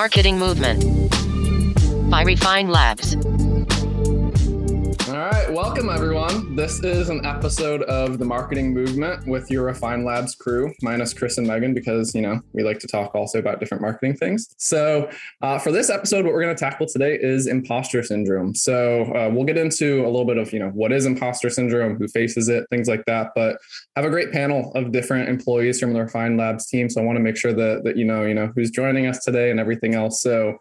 Marketing Movement by Refine Labs. All right, welcome everyone. This is an episode of the Marketing Movement with your Refine Labs crew, minus Chris and Megan, because you know we like to talk also about different marketing things. So, uh, for this episode, what we're going to tackle today is imposter syndrome. So, uh, we'll get into a little bit of you know what is imposter syndrome, who faces it, things like that. But have a great panel of different employees from the Refine Labs team, so I want to make sure that that you know you know who's joining us today and everything else. So,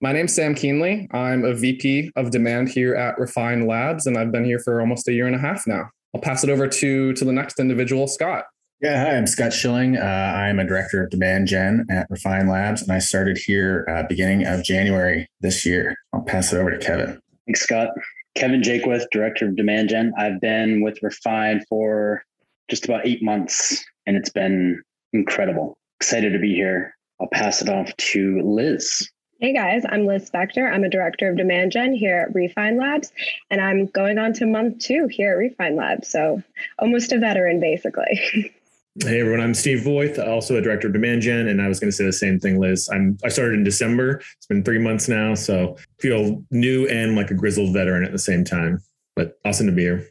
my name's Sam Kuehnle. I'm a VP of demand here at Refine Labs, and I've been here for almost a year and a half now. I'll pass it over to to the next individual, Scott. Yeah, hi, I'm Scott Schilling. Uh, I'm a director of demand gen at Refine Labs, and I started here uh, beginning of January this year. I'll pass it over to Kevin. Thanks, Scott. Kevin Jaquith, director of demand gen. I've been with Refine for just about eight months, and it's been incredible. Excited to be here. I'll pass it off to Liz. Hey guys, I'm Liz Spektor. I'm a director of demand gen here at Refine Labs, and I'm going on to month two here at Refine Labs. So almost a veteran, basically. Hey everyone, I'm Steve Voith, also a director of demand gen, and I was going to say the same thing, Liz. I'm I started in December. It's been three months now, so feel new and like a grizzled veteran at the same time. But awesome to be here.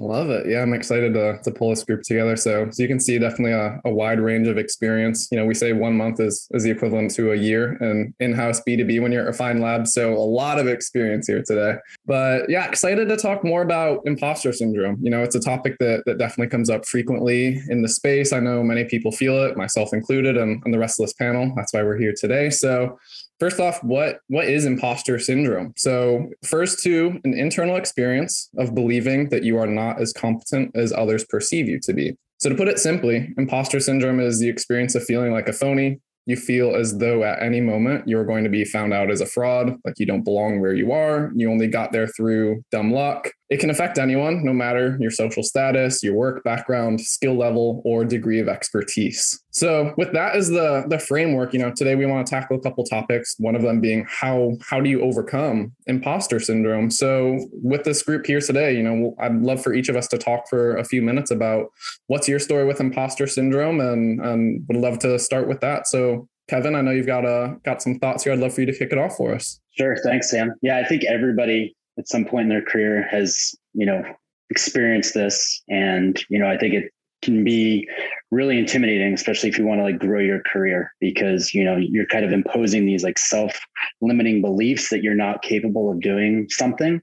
Love it. Yeah, I'm excited to, to pull this group together. So, so you can see definitely a, a wide range of experience. You know, we say one month is, is the equivalent to a year in in-house B2B when you're at Refine Labs. So a lot of experience here today. But yeah, excited to talk more about imposter syndrome. You know, it's a topic that, that definitely comes up frequently in the space. I know many people feel it, myself included, and, and the rest of this panel. That's why we're here today. So First off, what what is imposter syndrome? So, first to an internal experience of believing that you are not as competent as others perceive you to be. So, to put it simply, imposter syndrome is the experience of feeling like a phony. You feel as though at any moment you're going to be found out as a fraud, like you don't belong where you are. You only got there through dumb luck. It can affect anyone, no matter your social status, your work background, skill level, or degree of expertise. So, with that as the the framework, you know, today we want to tackle a couple topics. One of them being how how do you overcome imposter syndrome? So, with this group here today, you know, I'd love for each of us to talk for a few minutes about what's your story with imposter syndrome, and and would love to start with that. So, Kevin, I know you've got uh, got some thoughts here. I'd love for you to kick it off for us. Sure, thanks, Sam. Yeah, I think everybody at some point in their career has, you know, experienced this. And, you know, I think it can be really intimidating, especially if you want to like grow your career because, you know, you're kind of imposing these like self limiting beliefs that you're not capable of doing something.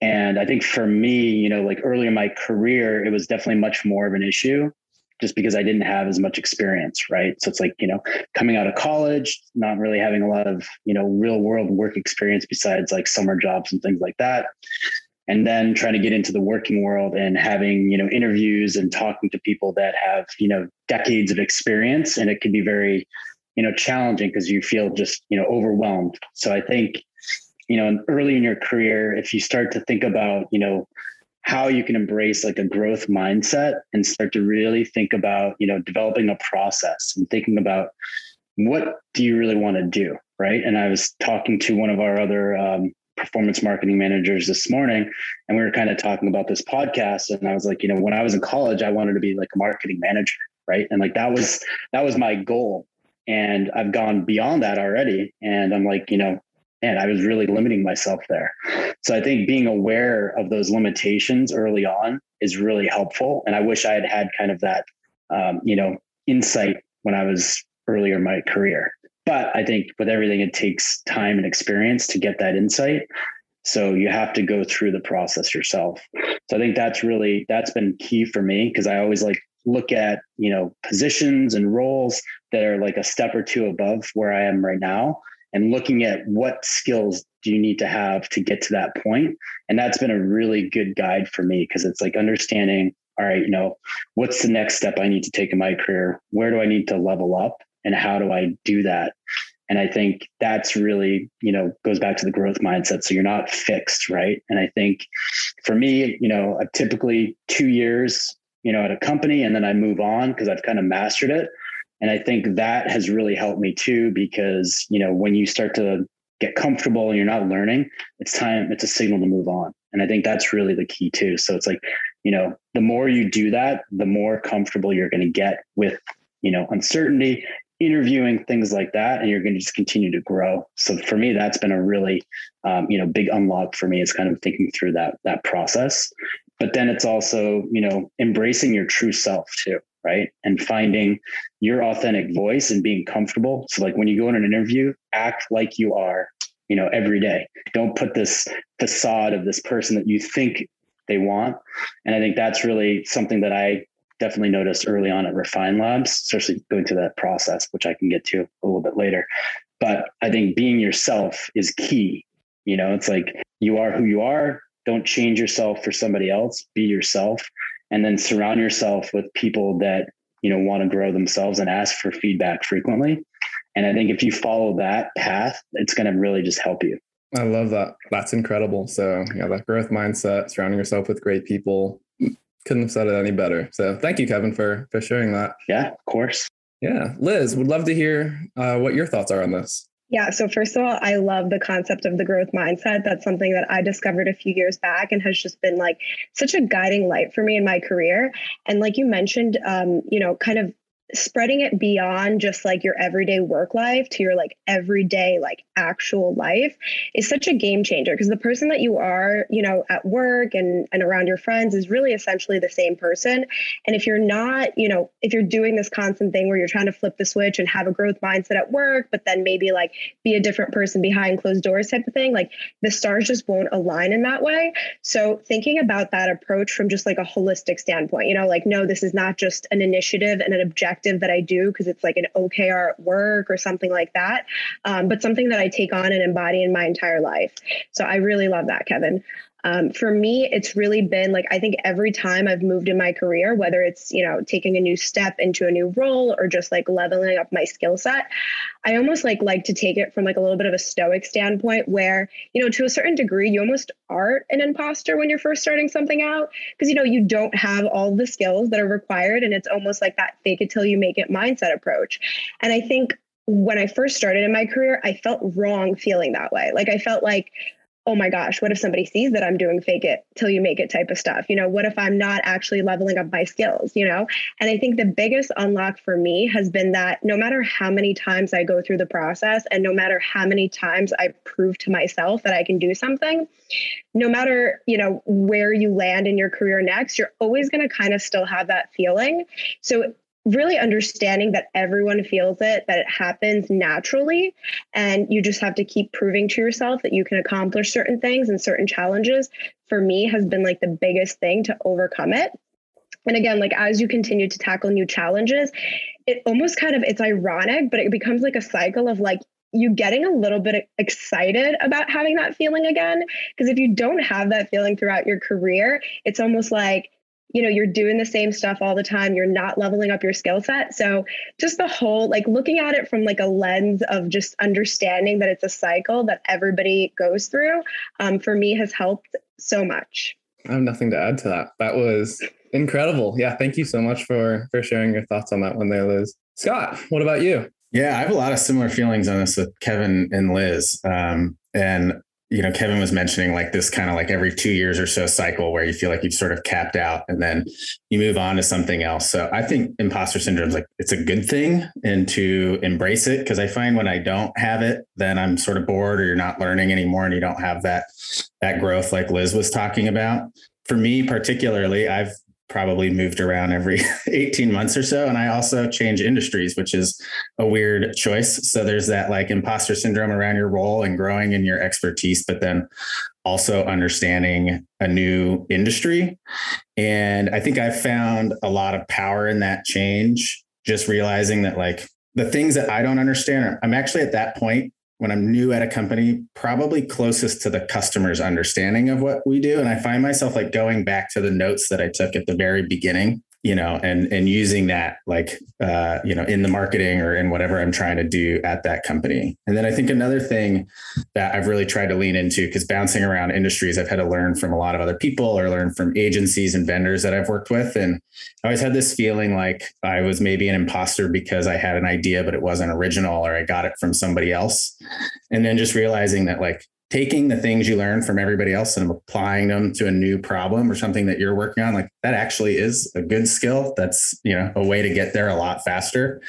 And I think for me, you know, like early in my career, it was definitely much more of an issue just because I didn't have as much experience, right? So it's like, you know, coming out of college, not really having a lot of, you know, real world work experience besides like summer jobs and things like that. And then trying to get into the working world and having, you know, interviews and talking to people that have, you know, decades of experience. And it can be very, you know, challenging because you feel just, you know, overwhelmed. So I think, you know, early in your career, if you start to think about, you know, how you can embrace like a growth mindset and start to really think about you know developing a process and thinking about what do you really want to do right and i was talking to one of our other um, performance marketing managers this morning and we were kind of talking about this podcast and i was like you know when i was in college i wanted to be like a marketing manager right and like that was that was my goal and i've gone beyond that already and i'm like you know and I was really limiting myself there. So I think being aware of those limitations early on is really helpful. And I wish I had had kind of that, um, you know, insight when I was earlier in my career. But I think with everything, it takes time and experience to get that insight. So you have to go through the process yourself. So I think that's really that's been key for me because I always like look at you know positions and roles that are like a step or two above where I am right now and looking at what skills do you need to have to get to that point and that's been a really good guide for me because it's like understanding all right you know what's the next step i need to take in my career where do i need to level up and how do i do that and i think that's really you know goes back to the growth mindset so you're not fixed right and i think for me you know i typically two years you know at a company and then i move on because i've kind of mastered it and I think that has really helped me too, because, you know, when you start to get comfortable and you're not learning, it's time, it's a signal to move on. And I think that's really the key too. So it's like, you know, the more you do that, the more comfortable you're going to get with, you know, uncertainty interviewing things like that and you're going to just continue to grow. So for me that's been a really um, you know big unlock for me is kind of thinking through that that process. But then it's also you know embracing your true self too right? And finding your authentic voice and being comfortable. So like when you go in an interview act like you are you know every day. Don't put this facade of this person that you think they want. And i think that's really something that i definitely noticed early on at Refine Labs, especially going through that process, which I can get to a little bit later. But I think being yourself is key. You know, it's like you are who you are. Don't change yourself for somebody else. Be yourself, and then surround yourself with people that you know want to grow themselves and ask for feedback frequently. And I think if you follow that path, it's going to really just help you. I love that. That's incredible. So yeah, that growth mindset, surrounding yourself with great people, couldn't have said it any better. So thank you, Kevin, for for sharing that. Yeah, of course. Yeah, Liz, would love to hear uh, what your thoughts are on this. Yeah. So, first of all, I love the concept of the growth mindset. That's something that I discovered a few years back and has just been like such a guiding light for me in my career. And, like you mentioned, um, you know, kind of spreading it beyond just like your everyday work life to your like everyday like actual life is such a game changer because the person that you are you know at work and and around your friends is really essentially the same person. And if you're not you know if you're doing this constant thing where you're trying to flip the switch and have a growth mindset at work but then maybe like be a different person behind closed doors type of thing like the stars just won't align in that way. So thinking about that approach from just like a holistic standpoint you know like no this is not just an initiative and an objective that I do because it's like an OKR at work or something like that, um, but something that I take on and embody in my entire life. So I really love that, Kevin. Um, for me, it's really been like I think every time I've moved in my career, whether it's you know taking a new step into a new role or just like leveling up my skill set, I almost like like to take it from like a little bit of a stoic standpoint, where you know to a certain degree you almost are an imposter when you're first starting something out because you know you don't have all the skills that are required, and it's almost like that fake it till you make it mindset approach. And I think when I first started in my career, I felt wrong feeling that way. Like I felt like oh my gosh, what if somebody sees that I'm doing fake it till you make it type of stuff? You know, what if I'm not actually leveling up my skills, you know? And I think the biggest unlock for me has been that no matter how many times I go through the process and no matter how many times I prove to myself that I can do something, no matter, you know, where you land in your career next, you're always going to kind of still have that feeling. So really understanding that everyone feels it, that it happens naturally, and you just have to keep proving to yourself that you can accomplish certain things and certain challenges, for me, has been like the biggest thing to overcome it. And again, like as you continue to tackle new challenges, it almost kind of it's ironic, but it becomes like a cycle of like you getting a little bit excited about having that feeling again. Because if you don't have that feeling throughout your career, it's almost like you know you're doing the same stuff all the time. You're not leveling up your skill set. So just the whole like looking at it from like a lens of just understanding that it's a cycle that everybody goes through um, for me has helped so much. I have nothing to add to that. That was incredible. Yeah thank you so much for for sharing your thoughts on that one there liz. Scott what about you? Yeah i have a lot of similar feelings on this with kevin and liz. Um, and you know, Kevin was mentioning like this kind of like every two years or so cycle where you feel like you've sort of capped out and then you move on to something else. So I think imposter syndrome is like it's a good thing and to embrace it because I find when I don't have it, then I'm sort of bored or you're not learning anymore and you don't have that that growth like Liz was talking about. For me particularly, I've probably moved around every 18 months or so. And I also change industries, which is a weird choice. So there's that like imposter syndrome around your role and growing in your expertise, but then also understanding a new industry. And I think I've found a lot of power in that change, just realizing that like the things that I don't understand, I'm actually at that point when I'm new at a company, probably closest to the customer's understanding of what we do. And I find myself like going back to the notes that I took at the very beginning you know, and and using that like uh, you know in the marketing or in whatever I'm trying to do at that company. And then I think another thing that I've really tried to lean into because bouncing around industries, I've had to learn from a lot of other people or learn from agencies and vendors that I've worked with, and I always had this feeling like I was maybe an imposter because I had an idea but it wasn't original or I got it from somebody else. And then just realizing that like taking the things you learn from everybody else and applying them to a new problem or something that you're working on like that actually is a good skill. That's you know a way to get there a lot faster.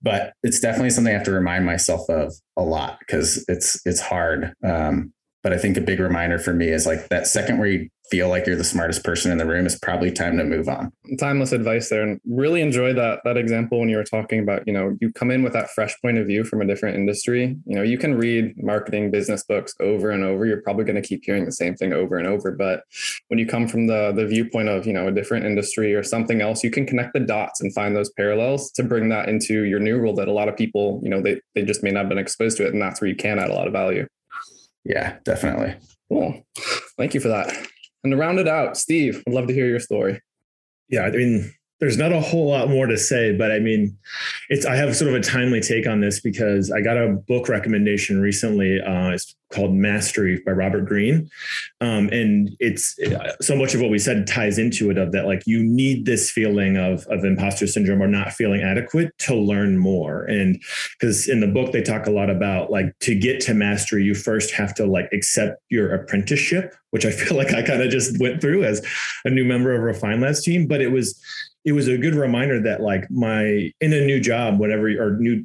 But it's definitely something i have to remind myself of a lot because it's it's hard. Um, but i think a big reminder for me is like that second where you feel like you're the smartest person in the room, it's probably time to move on. Timeless advice there. And really enjoy that that example when you were talking about, you know, you come in with that fresh point of view from a different industry. You know, you can read marketing business books over and over. You're probably going to keep hearing the same thing over and over. But when you come from the the viewpoint of, you know, a different industry or something else, you can connect the dots and find those parallels to bring that into your new role that a lot of people, you know, they they just may not have been exposed to it. And that's where you can add a lot of value. Yeah, definitely. Cool. Thank you for that. And to round it out, Steve, I'd love to hear your story. Yeah, I mean, there's not a whole lot more to say, but I mean, it's I have sort of a timely take on this because I got a book recommendation recently. Uh, it's called Mastery by Robert Greene, um, and it's so much of what we said ties into it. Of that, like you need this feeling of of imposter syndrome or not feeling adequate to learn more, and because in the book they talk a lot about like to get to mastery, you first have to like accept your apprenticeship, which I feel like I kind of just went through as a new member of Refine Labs team, but it was it was a good reminder that like my in a new job whatever or new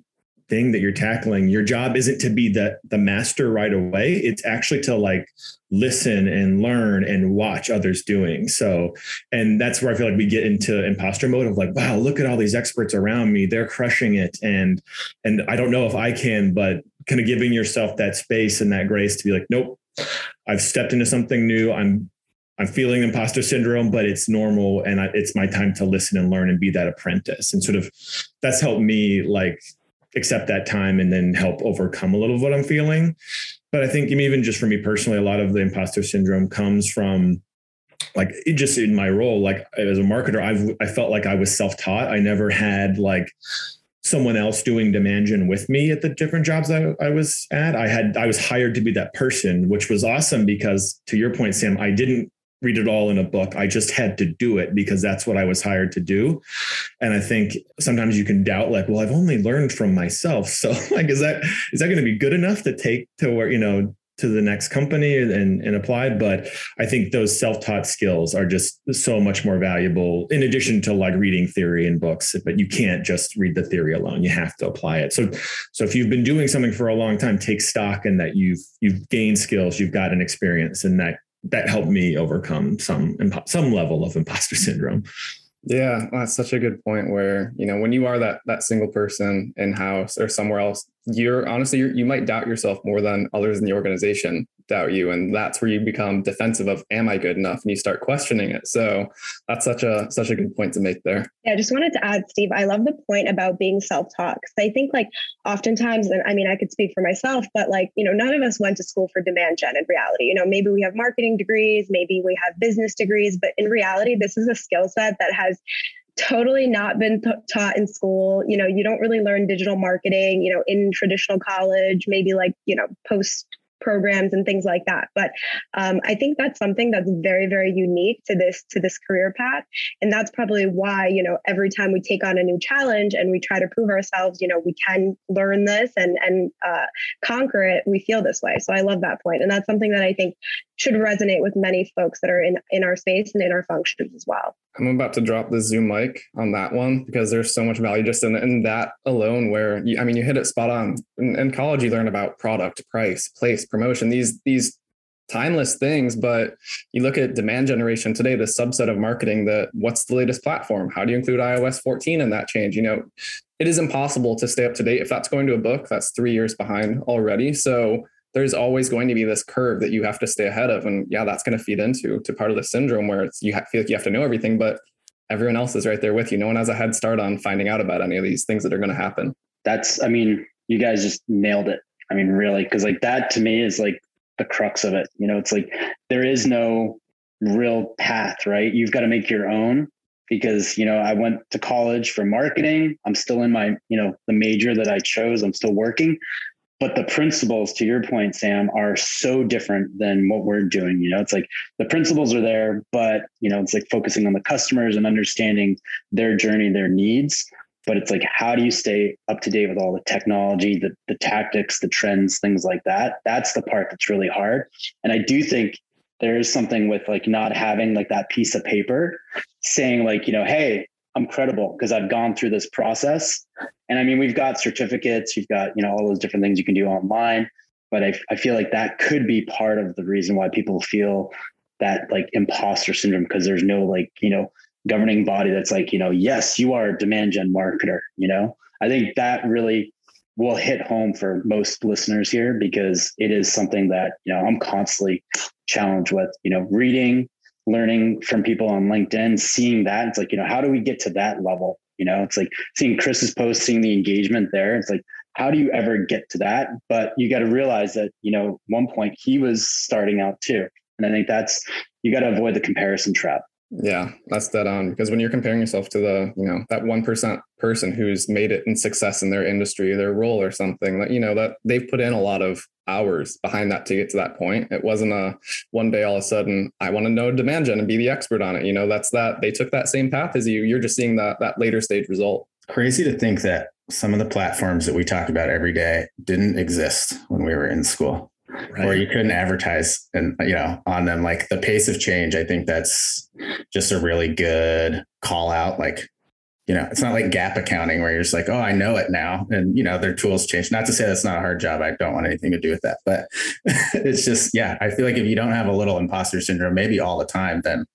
thing that you're tackling your job isn't to be the the master right away. It's actually to like listen and learn and watch others doing. So and that's where i feel like we get into imposter mode of like wow look at all these experts around me. They're crushing it. And and i don't know if i can but kind of giving yourself that space and that grace to be like nope. I've stepped into something new. I'm I'm feeling imposter syndrome, but it's normal and I, it's my time to listen and learn and be that apprentice. And sort of that's helped me like accept that time and then help overcome a little of what I'm feeling. But I think even just for me personally, a lot of the imposter syndrome comes from like it just in my role, like as a marketer, I've I felt like I was self-taught. I never had like someone else doing demand gen with me at the different jobs I, I was at. I had I was hired to be that person, which was awesome because to your point, Sam, I didn't read it all in a book. I just had to do it because that's what I was hired to do. And I think sometimes you can doubt, like, well, I've only learned from myself. So like, is that, is that going to be good enough to take to where, you know, to the next company and, and apply. But I think those self-taught skills are just so much more valuable in addition to like reading theory in books, but you can't just read the theory alone. You have to apply it. So, so if you've been doing something for a long time, take stock in that you've, you've gained skills, you've got an experience and that that helped me overcome some some level of imposter syndrome. Yeah, that's such a good point. Where you know when you are that that single person in house or somewhere else, you're honestly you're, you might doubt yourself more than others in the organization doubt you. And that's where you become defensive of am i good enough? And you start questioning it. So that's such a such a good point to make there. Yeah i just wanted to add steve i love the point about being because i think like oftentimes and i mean i could speak for myself but like you know none of us went to school for demand gen in reality. You know maybe we have marketing degrees maybe we have business degrees but in reality this is a skill set that has totally not been t- taught in school. You know you don't really learn digital marketing you know in traditional college maybe like you know post programs and things like that. But um, I think that's something that's very, very unique to this to this career path, and that's probably why you know every time we take on a new challenge and we try to prove ourselves, you know, we can learn this and and uh, conquer it. We feel this way. So I love that point, and that's something that I think should resonate with many folks that are in in our space and in our functions as well. I'm about to drop the Zoom mic on that one because there's so much value just in, in that alone. Where you, I mean, you hit it spot on. In, in college, you learn about product, price, place, promotion. These these timeless things but you look at demand generation today the subset of marketing that what's the latest platform how do you include ios 14 in that change you know it is impossible to stay up to date if that's going to a book that's three years behind already so there's always going to be this curve that you have to stay ahead of. And yeah, that's going to feed into to part of the syndrome where it's you feel like you have to know everything, but everyone else is right there with you. No one has a head start on finding out about any of these things that are going to happen. That's, I mean, you guys just nailed it. I mean, really, because like that to me is like the crux of it. You know, it's like there is no real path, right? You've got to make your own because you know i went to college for marketing i'm still in my you know the major that i chose i'm still working but the principles to your point sam are so different than what we're doing you know? It's like the principles are there but you know it's like focusing on the customers and understanding their journey their needs. But it's like how do you stay up to date with all the technology the, the tactics the trends things like that? That's the part that's really hard. And i do think there is something with like not having like that piece of paper saying like you know hey i'm credible because i've gone through this process and i mean we've got certificates you've got you know all those different things you can do online but I, I feel like that could be part of the reason why people feel that like imposter syndrome because there's no like you know governing body that's like, you know, yes, you are a demand gen marketer, you know? I think that really will hit home for most listeners here because it is something that, you know, I'm constantly challenged with, you know, reading, learning from people on LinkedIn, seeing that. It's like, you know, how do we get to that level? You know, it's like seeing Chris's post, seeing the engagement there. It's like, how do you ever get to that? But you got to realize that, you know, one point he was starting out too. And I think that's, you got to avoid the comparison trap. Yeah, that's dead on. Because when you're comparing yourself to the, you know, that one percent person who's made it in success in their industry, their role or something, that you know that they've put in a lot of hours behind that to get to that point. It wasn't a one day all of a sudden I want to know demand gen and be the expert on it. You know, that's that they took that same path as you. You're just seeing that that later stage result. Crazy to think that some of the platforms that we talk about every day didn't exist when we were in school right. or you couldn't advertise and you know on them. Like the pace of change i think that's just a really good call out. Like you know it's not like GAAP accounting where you're just like oh i know it now. And you know their tools change not to say that's not a hard job. I don't want anything to do with that. But it's just yeah i feel like if you don't have a little imposter syndrome maybe all the time then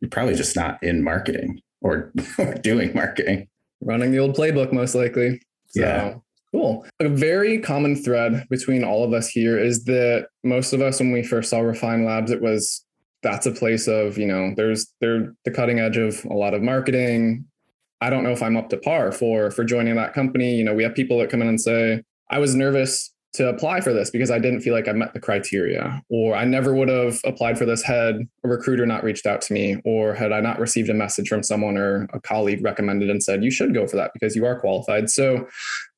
you're probably just not in marketing or, or doing marketing. Running the old playbook most likely. So. yeah Cool. A very common thread between all of us here is that most of us, when we first saw Refine Labs, it was that's a place of, you know, there's they're the cutting edge of a lot of marketing. I don't know if I'm up to par for for joining that company. You know, we have people that come in and say, I was nervous to apply for this because I didn't feel like I met the criteria, or I never would have applied for this had a recruiter not reached out to me, or had I not received a message from someone or a colleague recommended and said you should go for that because you are qualified. So,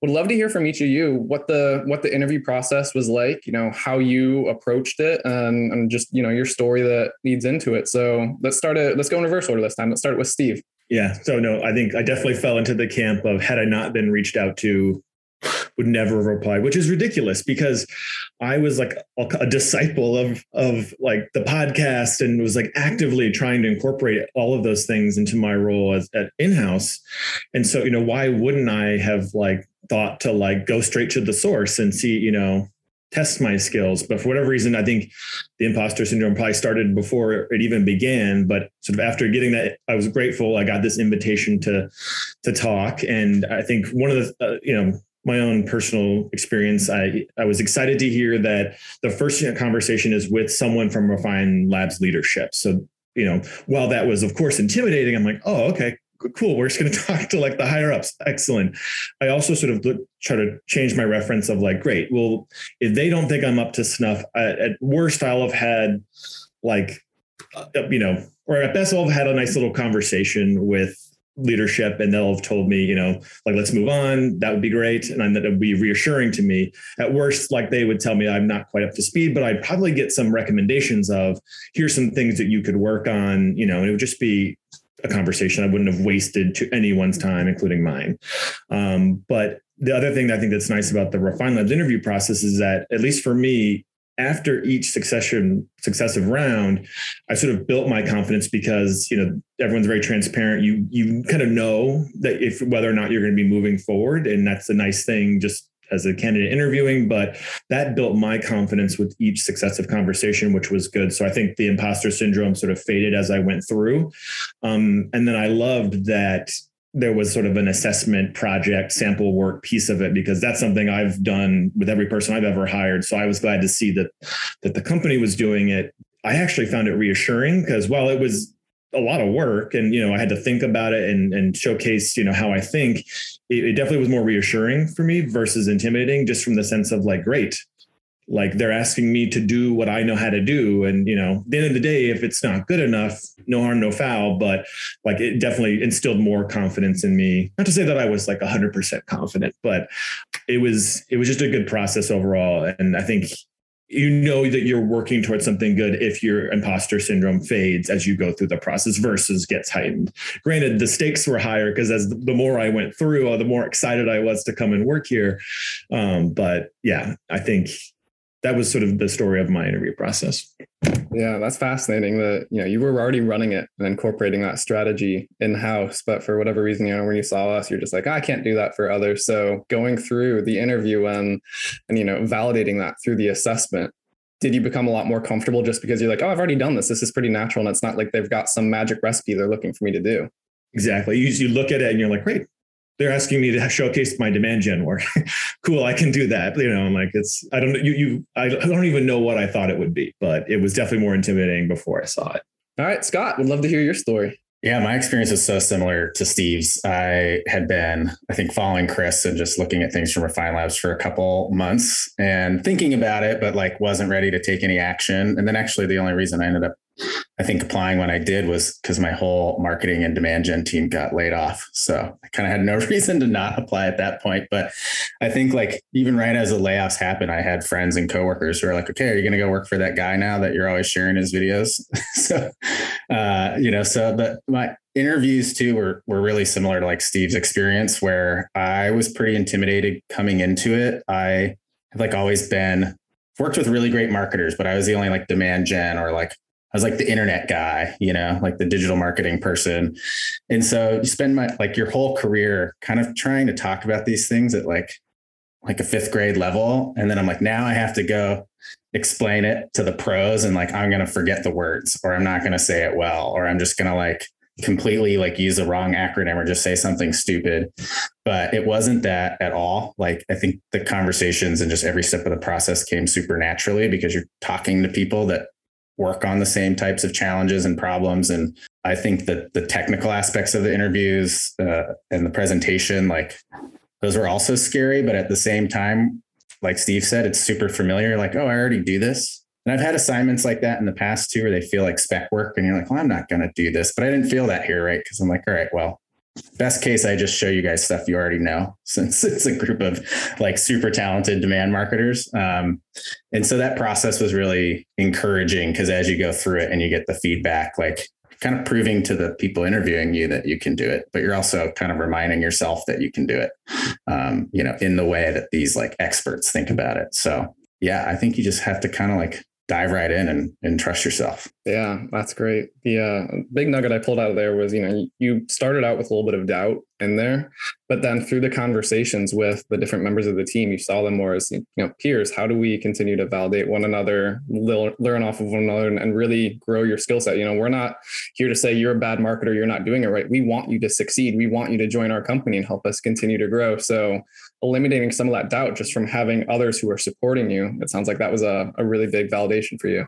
would love to hear from each of you what the what the interview process was like. You know how you approached it, and, and just you know your story that leads into it. So let's start it. Let's go in reverse order this time. Let's start with Steve. Yeah. So no, I think I definitely fell into the camp of had I not been reached out to would never reply, which is ridiculous because I was like a, disciple of of like the podcast and was like actively trying to incorporate all of those things into my role as at in-house. And so, you know, why wouldn't I have like thought to like go straight to the source and see, you know, test my skills. But for whatever reason, I think the imposter syndrome probably started before it even began. But sort of after getting that, I was grateful. I got this invitation to to talk, and I think one of the uh, you know my own personal experience, I, I was excited to hear that the first conversation is with someone from Refine Labs leadership. So, you know, while that was, of course, intimidating, I'm like, oh, okay, cool. We're just going to talk to like the higher ups. Excellent. I also sort of look, try to change my reference of like, great. Well, if they don't think I'm up to snuff, I, at worst, I'll have had like, uh, you know, or at best, I'll have had a nice little conversation with leadership and they'll have told me, you know, like, let's move on. That would be great. And that would be reassuring to me. At worst, like they would tell me I'm not quite up to speed, but I'd probably get some recommendations of here's some things that you could work on, you know, and it would just be a conversation I wouldn't have wasted to anyone's time, including mine. Um, but the other thing I think that's nice about the Refine Labs interview process is that, at least for me, after each succession successive round i sort of built my confidence because you know everyone's very transparent. You you kind of know that if whether or not you're going to be moving forward and that's a nice thing just as a candidate interviewing but that built my confidence with each successive conversation which was good. So i think the imposter syndrome sort of faded as i went through. Um, and then i loved that there was sort of an assessment project sample work piece of it because that's something I've done with every person I've ever hired. So I was glad to see that that the company was doing it. I actually found it reassuring because while it was a lot of work and you know I had to think about it and and showcase you know how I think it, it definitely was more reassuring for me versus intimidating just from the sense of like great like they're asking me to do what I know how to do. And, you know, the end of the day, if it's not good enough, no harm, no foul. But like it definitely instilled more confidence in me. Not to say that I was like 100% confident, but it was, it was just a good process overall. And I think you know that you're working towards something good if your imposter syndrome fades as you go through the process versus gets heightened. Granted, the stakes were higher because as the more I went through, uh, the more excited I was to come and work here. Um, but yeah, I think that was sort of the story of my interview process. Yeah, that's fascinating that you know you were already running it and incorporating that strategy in house, but for whatever reason, you know, when you saw us, you're just like, I can't do that for others. So going through the interview and and you know validating that through the assessment, did you become a lot more comfortable just because you're like, oh, I've already done this. This is pretty natural, and it's not like they've got some magic recipe they're looking for me to do. Exactly. You, you look at it and you're like, great, they're asking me to showcase my demand gen work. cool, I can do that. You know, I'm like, it's I don't you you I don't even know what I thought it would be, but it was definitely more intimidating before I saw it. All right, Scott, would love to hear your story. Yeah, my experience is so similar to Steve's. I had been, I think, following Chris and just looking at things from Refine Labs for a couple months and thinking about it, but like wasn't ready to take any action. And then actually, the only reason I ended up I think applying when I did was because my whole marketing and demand gen team got laid off. So I kind of had no reason to not apply at that point. But I think like even right as the layoffs happened, I had friends and coworkers who are like, okay, are you going to go work for that guy now that you're always sharing his videos? so, uh, you know, so but my interviews too were, were really similar to like Steve's experience where I was pretty intimidated coming into it. I have like always been worked with really great marketers, but I was the only like demand gen or like I was like the internet guy, you know, like the digital marketing person. And so you spend my like your whole career kind of trying to talk about these things at like like a fifth grade level. And then I'm like, now I have to go explain it to the pros and like I'm gonna forget the words or I'm not gonna say it well, or I'm just gonna like completely like use the wrong acronym or just say something stupid. But it wasn't that at all. Like I think the conversations and just every step of the process came super naturally because you're talking to people that work on the same types of challenges and problems. And I think that the technical aspects of the interviews uh, and the presentation, like those were also scary. But at the same time, like Steve said, it's super familiar. Like, oh, I already do this. And I've had assignments like that in the past too, where they feel like spec work and you're like, well, I'm not going to do this. But I didn't feel that here, right? Because I'm like, all right, well, best case i just show you guys stuff you already know since it's a group of like super talented demand marketers. Um, and so that process was really encouraging because as you go through it and you get the feedback like kind of proving to the people interviewing you that you can do it but you're also kind of reminding yourself that you can do it um, you know in the way that these like experts think about it. So yeah i think you just have to kind of like dive right in and, and trust yourself. Yeah, that's great. The uh, big nugget I pulled out of there was, you know, you started out with a little bit of doubt in there, but then through the conversations with the different members of the team, you saw them more as, you know, peers. How do we continue to validate one another, learn off of one another, and really grow your skill set? You know, we're not here to say you're a bad marketer, you're not doing it right. We want you to succeed. We want you to join our company and help us continue to grow. So eliminating some of that doubt just from having others who are supporting you, it sounds like that was a, a really big validation for you.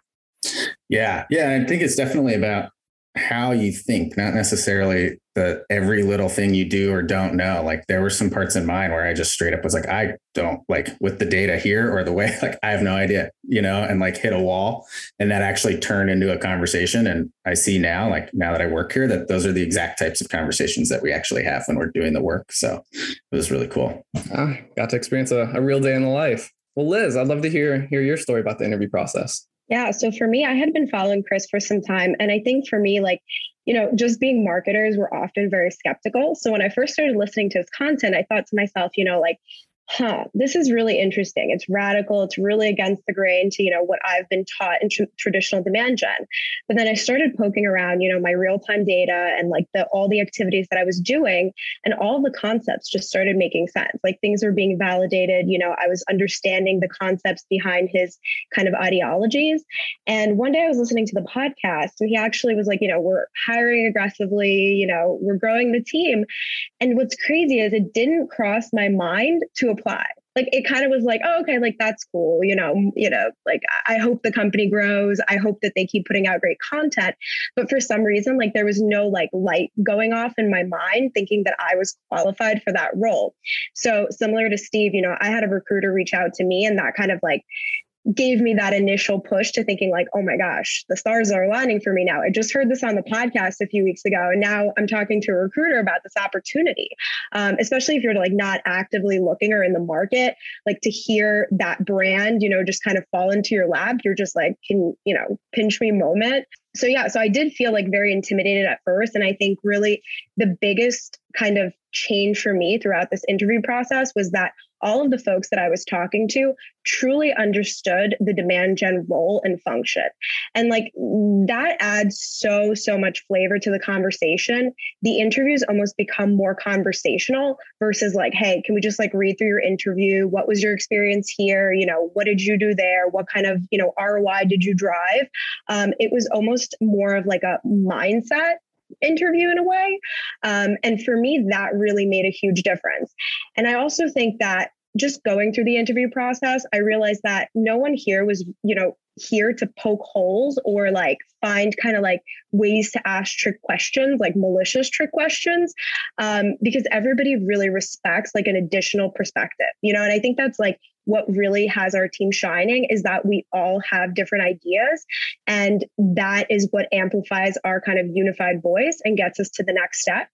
Yeah. Yeah. I think it's definitely about how you think, not necessarily the every little thing you do or don't know. Like there were some parts in mine where I just straight up was like, I don't like with the data here or the way, like I have no idea, you know, and like hit a wall. And that actually turned into a conversation. And I see now, like now that I work here, that those are the exact types of conversations that we actually have when we're doing the work. So it was really cool. Ah, got to experience a, a real day in the life. Well, Liz, I'd love to hear hear your story about the interview process. Yeah. So for me, I had been following Chris for some time. And I think for me, like, you know, just being marketers, we're often very skeptical. So when I first started listening to his content, I thought to myself, you know, like, huh, this is really interesting. It's radical. It's really against the grain to, you know, what I've been taught in tr- traditional demand gen. But then I started poking around, you know, my real time data and like the all the activities that I was doing and all the concepts just started making sense. Like things were being validated, you know, I was understanding the concepts behind his kind of ideologies. And one day I was listening to the podcast and he actually was like, you know, we're hiring aggressively, you know, we're growing the team. And what's crazy is it didn't cross my mind to apply. Like it kind of was like oh okay like that's cool you know you know like i hope the company grows. I hope that they keep putting out great content. But for some reason like there was no like light going off in my mind thinking that i was qualified for that role. So similar to steve you know i had a recruiter reach out to me and that kind of like gave me that initial push to thinking like, oh my gosh, the stars are aligning for me now. I just heard this on the podcast a few weeks ago, and now I'm talking to a recruiter about this opportunity. Um, especially if you're like not actively looking or in the market, like to hear that brand, you know, just kind of fall into your lap, you're just like, can you know, pinch me moment. So yeah, so I did feel like very intimidated at first, and I think really the biggest kind of change for me throughout this interview process was that all of the folks that I was talking to truly understood the demand gen role and function. And like that adds so, so much flavor to the conversation. The interviews almost become more conversational versus like, hey, can we just like read through your interview? What was your experience here? You know, what did you do there? What kind of, you know, ROI did you drive? Um, it was almost more of like a mindset interview in a way. Um, and for me, that really made a huge difference. And I also think that just going through the interview process, I realized that no one here was, you know, here to poke holes or like find kind of like ways to ask trick questions, like malicious trick questions, um, because everybody really respects like an additional perspective, you know. And I think that's like what really has our team shining is that we all have different ideas, and that is what amplifies our kind of unified voice and gets us to the next step.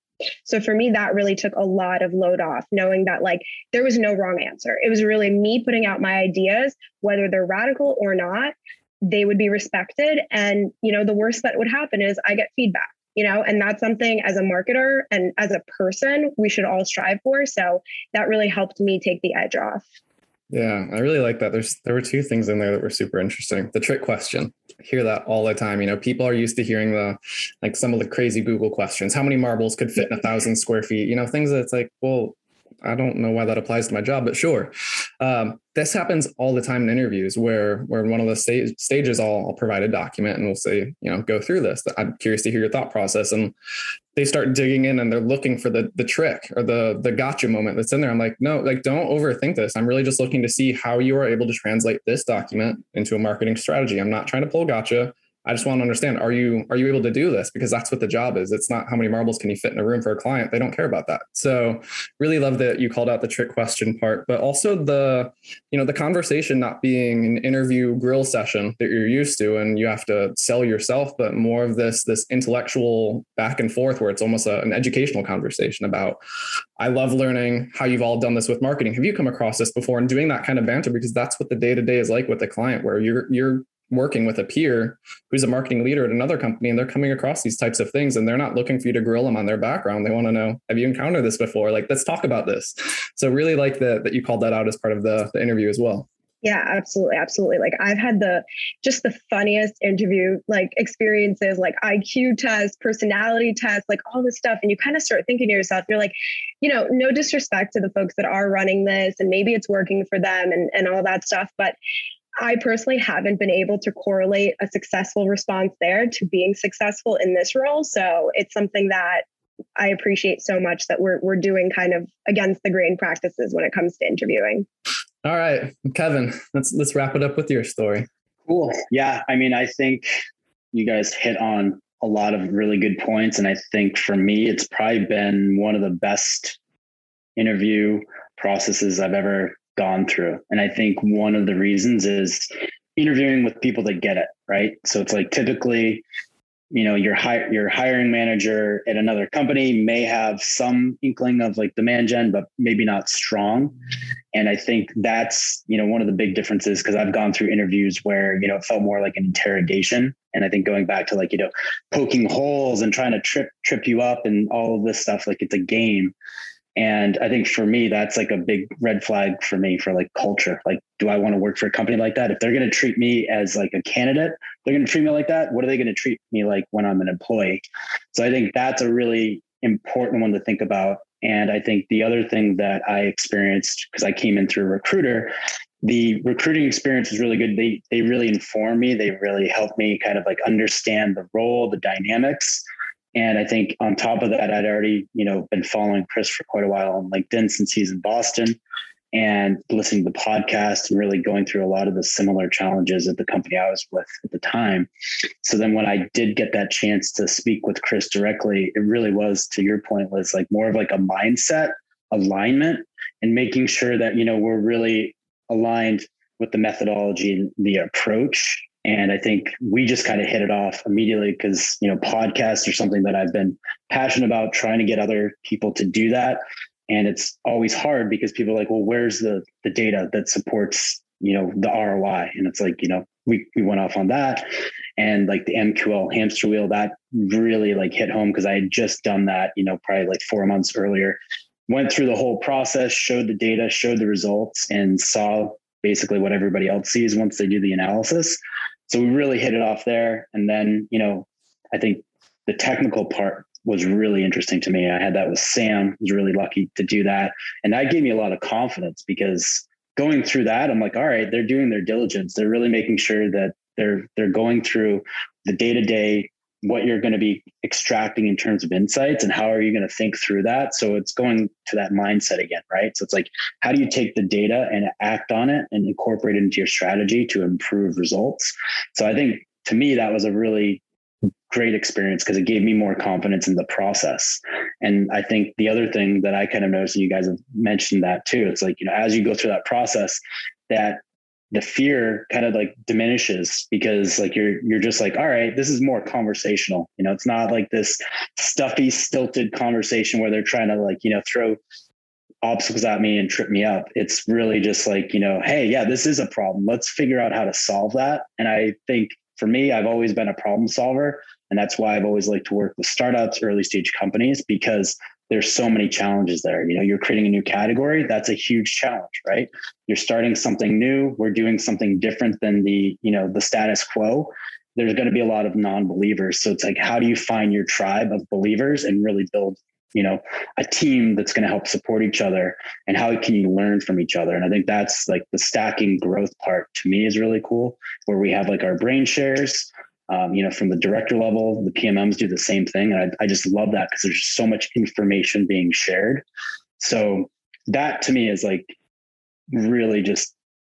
So for me, that really took a lot of load off, knowing that like there was no wrong answer. It was really me putting out my ideas, whether they're radical or not, they would be respected. And, you know, the worst that would happen is I get feedback, you know, and that's something as a marketer and as a person we should all strive for. So that really helped me take the edge off. Yeah, I really like that. There's there were two things in there that were super interesting. The trick question. I hear that all the time. You know, people are used to hearing the like some of the crazy Google questions. How many marbles could fit in a thousand square feet? You know, things that's like, well, I don't know why that applies to my job, but sure. Um, this happens all the time in interviews where where one of the sta- stages I'll, I'll, provide a document and we'll say, you know, go through this. I'm curious to hear your thought process. And they start digging in and they're looking for the the trick or the the gotcha moment that's in there. I'm like, no, like don't overthink this. I'm really just looking to see how you are able to translate this document into a marketing strategy. I'm not trying to pull gotcha. I just want to understand are you are you able to do this? Because that's what the job is. It's not how many marbles can you fit in a room for a client. They don't care about that. So really love that you called out the trick question part but also the you know the conversation not being an interview grill session that you're used to and you have to sell yourself but more of this this intellectual back and forth where it's almost a, an educational conversation about I love learning how you've all done this with marketing. Have you come across this before? And doing that kind of banter because that's what the day to day is like with the client where you're you're working with a peer who's a marketing leader at another company and they're coming across these types of things and they're not looking for you to grill them on their background. They want to know have you encountered this before? Like let's talk about this. So really like that that you called that out as part of the, the interview as well. Yeah absolutely absolutely. Like i've had the just the funniest interview like experiences like iq test personality test like all this stuff and you kind of start thinking to yourself you're like you know no disrespect to the folks that are running this and maybe it's working for them and, and all that stuff but I personally haven't been able to correlate a successful response there to being successful in this role. So it's something that I appreciate so much that we're we're doing kind of against the grain practices when it comes to interviewing. All right, Kevin, let's let's wrap it up with your story. Cool. Yeah, I mean, I think you guys hit on a lot of really good points, and I think for me, it's probably been one of the best interview processes I've ever gone through. And I think one of the reasons is interviewing with people that get it, right? So it's like typically, you know, your hire your hiring manager at another company may have some inkling of like demand gen, but maybe not strong. And I think that's, you know, one of the big differences because I've gone through interviews where, you know, it felt more like an interrogation. And I think going back to like, you know, poking holes and trying to trip trip you up and all of this stuff, like it's a game. And I think for me, that's like a big red flag for me for like culture. Like, do I want to work for a company like that? If they're going to treat me as like a candidate, they're going to treat me like that. What are they going to treat me like when I'm an employee? So I think that's a really important one to think about. And I think the other thing that I experienced because I came in through a recruiter, the recruiting experience was really good. They they really informed me. They really helped me kind of like understand the role, the dynamics. And I think on top of that, I'd already, you know, been following Chris for quite a while on LinkedIn since he's in Boston and listening to the podcast and really going through a lot of the similar challenges at the company I was with at the time. So then when I did get that chance to speak with Chris directly, it really was, to your point, was like more of like a mindset alignment and making sure that, you know, we're really aligned with the methodology, and the approach. And I think we just kind of hit it off immediately because, you know, podcasts are something that I've been passionate about trying to get other people to do that. And it's always hard because people are like, well, where's the the data that supports, you know, the ROI? And it's like, you know, we we went off on that. And like the MQL hamster wheel, that really like hit home because I had just done that, you know, probably like four months earlier. Went through the whole process, showed the data, showed the results, and saw basically what everybody else sees once they do the analysis. So we really hit it off there. And then, you know, I think the technical part was really interesting to me. I had that with Sam, was really lucky to do that. And that gave me a lot of confidence because going through that, I'm like, all right, they're doing their diligence. They're really making sure that they're they're going through the day-to-day what you're going to be extracting in terms of insights and how are you going to think through that. So it's going to that mindset again right? So it's like how do you take the data and act on it and incorporate it into your strategy to improve results? So i think to me that was a really great experience because it gave me more confidence in the process. And i think the other thing that i kind of noticed and you guys have mentioned that too it's like you know as you go through that process that the fear kind of like diminishes because like you're you're just like all right this is more conversational. You know it's not like this stuffy stilted conversation where they're trying to like you know throw obstacles at me and trip me up. It's really just like you know hey yeah this is a problem. Let's figure out how to solve that. And i think for me i've always been a problem solver and that's why i've always liked to work with startups early stage companies because there's so many challenges there. You know, you're creating a new category. That's a huge challenge, right? You're starting something new. We're doing something different than the, you know, the status quo. There's going to be a lot of non-believers. So it's like, how do you find your tribe of believers and really build, you know, a team that's going to help support each other? And how can you learn from each other? And I think that's like the stacking growth part to me is really cool, where we have like our brain shares um, you know, from the director level, the PMMs do the same thing. And I, I just love that because there's so much information being shared. So that to me is like really just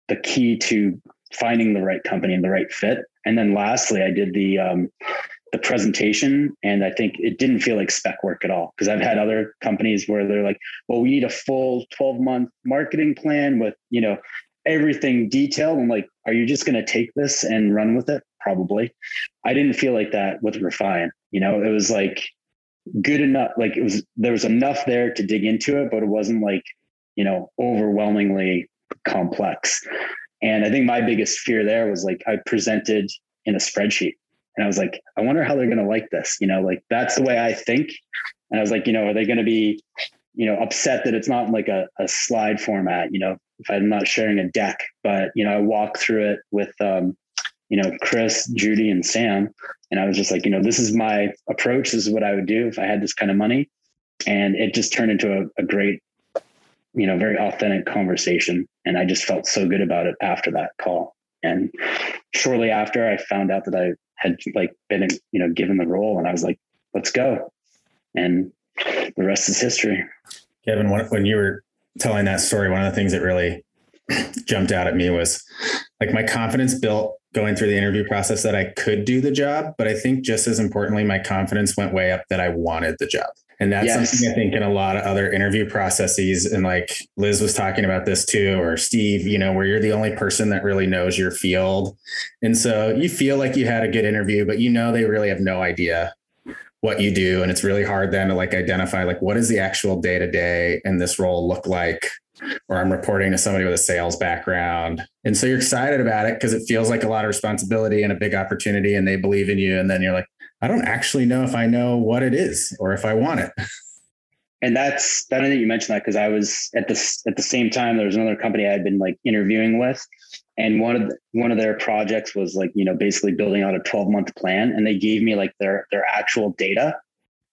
the key to finding the right company and the right fit. And then lastly, I did the um, the presentation, and I think it didn't feel like spec work at all because I've had other companies where they're like, "Well, we need a full 12 month marketing plan with you know everything detailed." I'm like, "Are you just going to take this and run with it?" Probably. I didn't feel like that with Refine. You know, it was like good enough. Like it was, there was enough there to dig into it, but it wasn't like, you know, overwhelmingly complex. And I think my biggest fear there was like I presented in a spreadsheet and I was like, I wonder how they're going to like this. You know, like that's the way I think. And I was like, you know, are they going to be, you know, upset that it's not like a, a slide format, you know, if I'm not sharing a deck, but, you know, I walk through it with, um, you know, Chris, Judy, and Sam. And I was just like, you know, this is my approach. This is what I would do if I had this kind of money. And it just turned into a, a great, you know, very authentic conversation. And I just felt so good about it after that call. And shortly after, I found out that I had like been, you know, given the role, and I was like, let's go. And the rest is history. Kevin, when you were telling that story, one of the things that really jumped out at me was like my confidence built going through the interview process that I could do the job, but I think just as importantly, my confidence went way up that I wanted the job. And that's yes. something I think in a lot of other interview processes, and like Liz was talking about this too, or Steve, you know, where you're the only person that really knows your field. And so you feel like you had a good interview, but you know, they really have no idea what you do. And it's really hard then to like identify like what does the actual day to day in this role look like or I'm reporting to somebody with a sales background. And so you're excited about it because it feels like a lot of responsibility and a big opportunity and they believe in you. And then you're like, I don't actually know if I know what it is or if I want it. And that's that I think you mentioned that because I was at this at the same time there was another company I had been like interviewing with. And one of the, one of their projects was like, you know, basically building out a 12 month plan. And they gave me like their their actual data.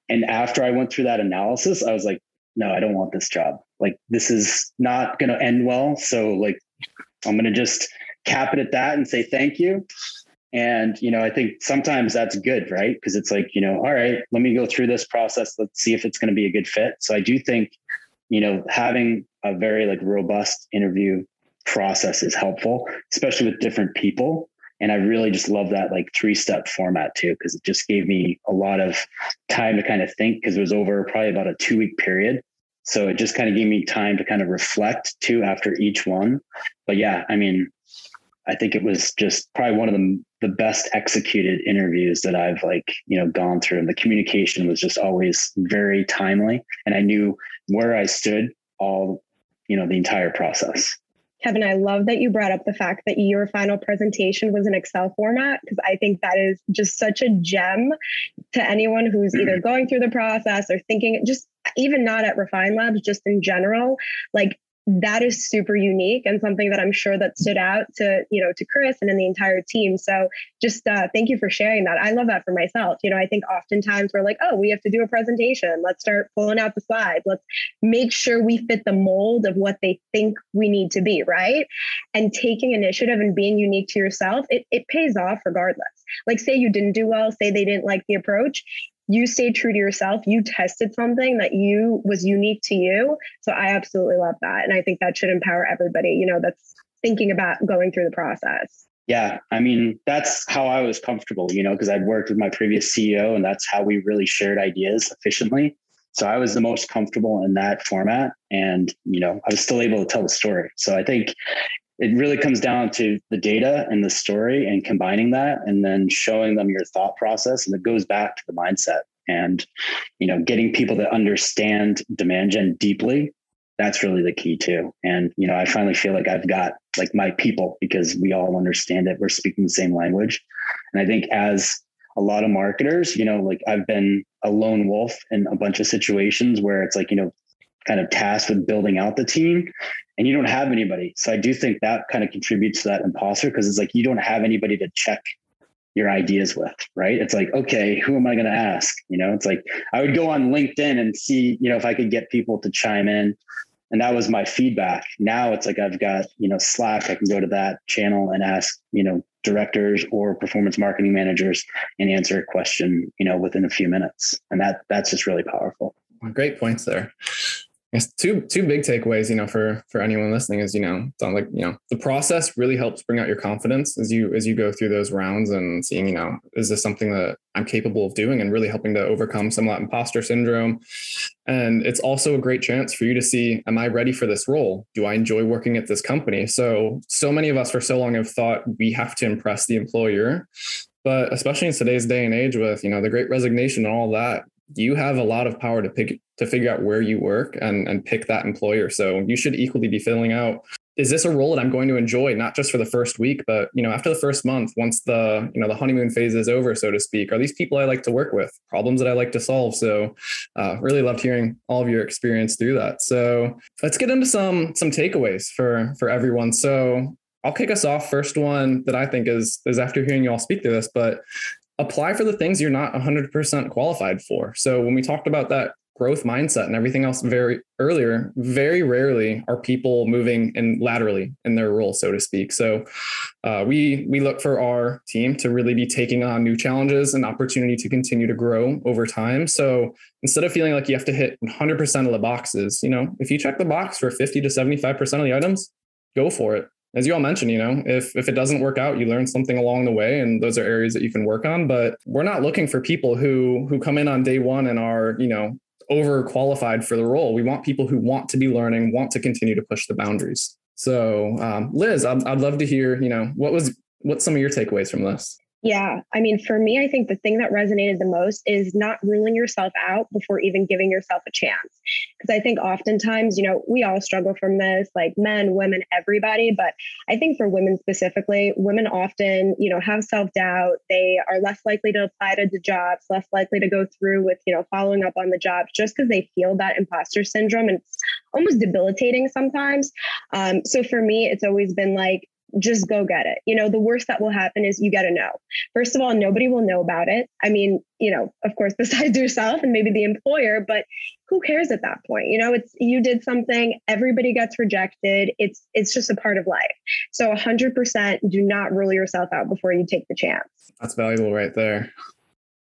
And after I went through that analysis, I was like, no, I don't want this job. Like this is not going to end well. So like I'm going to just cap it at that and say thank you. And you know, I think sometimes that's good, right? Because it's like, you know, all right, let me go through this process. Let's see if it's going to be a good fit. So I do think, you know, having a very like robust interview process is helpful, especially with different people. And I really just love that like three step format too, because it just gave me a lot of time to kind of think because it was over probably about a two week period. So it just kind of gave me time to kind of reflect too after each one. But yeah, I mean, I think it was just probably one of the the best executed interviews that I've like, you know, gone through. And the communication was just always very timely. And I knew where I stood all, you know, the entire process. Kevin, I love that you brought up the fact that your final presentation was in Excel format because I think that is just such a gem to anyone who's either mm-hmm. going through the process or thinking just even not at Refine Labs, just in general. Like that is super unique and something that I'm sure that stood out to, you know, to Chris and in the entire team. So just uh, thank you for sharing that. I love that for myself. You know, I think oftentimes we're like, oh, we have to do a presentation. Let's start pulling out the slides. Let's make sure we fit the mold of what they think we need to be, right? And taking initiative and being unique to yourself, it, it pays off regardless. Like say you didn't do well, say they didn't like the approach, you stayed true to yourself. You tested something that you was unique to you. So i absolutely love that. And i think that should empower everybody you know that's thinking about going through the process. Yeah. I mean that's how i was comfortable you know because i'd worked with my previous ceo and that's how we really shared ideas efficiently. So i was the most comfortable in that format and you know i was still able to tell the story. So i think it really comes down to the data and the story and combining that and then showing them your thought process. And it goes back to the mindset and you know getting people to understand demand gen deeply. That's really the key too. And you know i finally feel like i've got like my people because we all understand it. We're speaking the same language. And i think as a lot of marketers you know like i've been a lone wolf in a bunch of situations where it's like you know kind of tasked with building out the team and you don't have anybody. So I do think that kind of contributes to that imposter because it's like you don't have anybody to check your ideas with, right? It's like, okay, who am I going to ask? You know, it's like I would go on LinkedIn and see, you know, if I could get people to chime in. And that was my feedback. Now it's like I've got, you know, Slack. I can go to that channel and ask, you know, directors or performance marketing managers and answer a question, you know, within a few minutes. And that that's just really powerful. Great points there. Yes, two two big takeaways, you know, for for anyone listening is, you know, like, you know, the process really helps bring out your confidence as you as you go through those rounds and seeing, you know, is this something that I'm capable of doing and really helping to overcome some of that imposter syndrome. And it's also a great chance for you to see, am I ready for this role? Do I enjoy working at this company? So so many of us for so long have thought we have to impress the employer. But especially in today's day and age with, you know, the great resignation and all that, you have a lot of power to pick to figure out where you work and and pick that employer. So you should equally be filling out is this a role that I'm going to enjoy not just for the first week, but you know after the first month, once the you know the honeymoon phase is over, so to speak, are these people I like to work with, problems that I like to solve? So, uh, really loved hearing all of your experience through that. So let's get into some some takeaways for for everyone. So I'll kick us off. First one that I think is is after hearing you all speak through this, but apply for the things you're not 100% qualified for. So when we talked about that growth mindset and everything else very earlier, very rarely are people moving in laterally in their role, so to speak. So uh, we we look for our team to really be taking on new challenges and opportunity to continue to grow over time. So instead of feeling like you have to hit 100% of the boxes, you know, if you check the box for 50 to 75% of the items, go for it as you all mentioned, you know, if if it doesn't work out, you learn something along the way, and those are areas that you can work on. But we're not looking for people who who come in on day one and are, you know, overqualified for the role. We want people who want to be learning, want to continue to push the boundaries. So, um, Liz, I'd, I'd love to hear, you know, what was what's some of your takeaways from this? Yeah. I mean, for me, I think the thing that resonated the most is not ruling yourself out before even giving yourself a chance. Because I think oftentimes, you know, we all struggle from this, like men, women, everybody. But I think for women specifically, women often, you know, have self doubt. They are less likely to apply to the jobs, less likely to go through with, you know, following up on the jobs just because they feel that imposter syndrome and it's almost debilitating sometimes. Um, so for me, it's always been like, just go get it. You know, the worst that will happen is you get a no. First of all, nobody will know about it. I mean, you know, of course, besides yourself and maybe the employer, but who cares at that point? You know, it's you did something, everybody gets rejected. It's it's just a part of life. So 100% do not rule yourself out before you take the chance. That's valuable right there.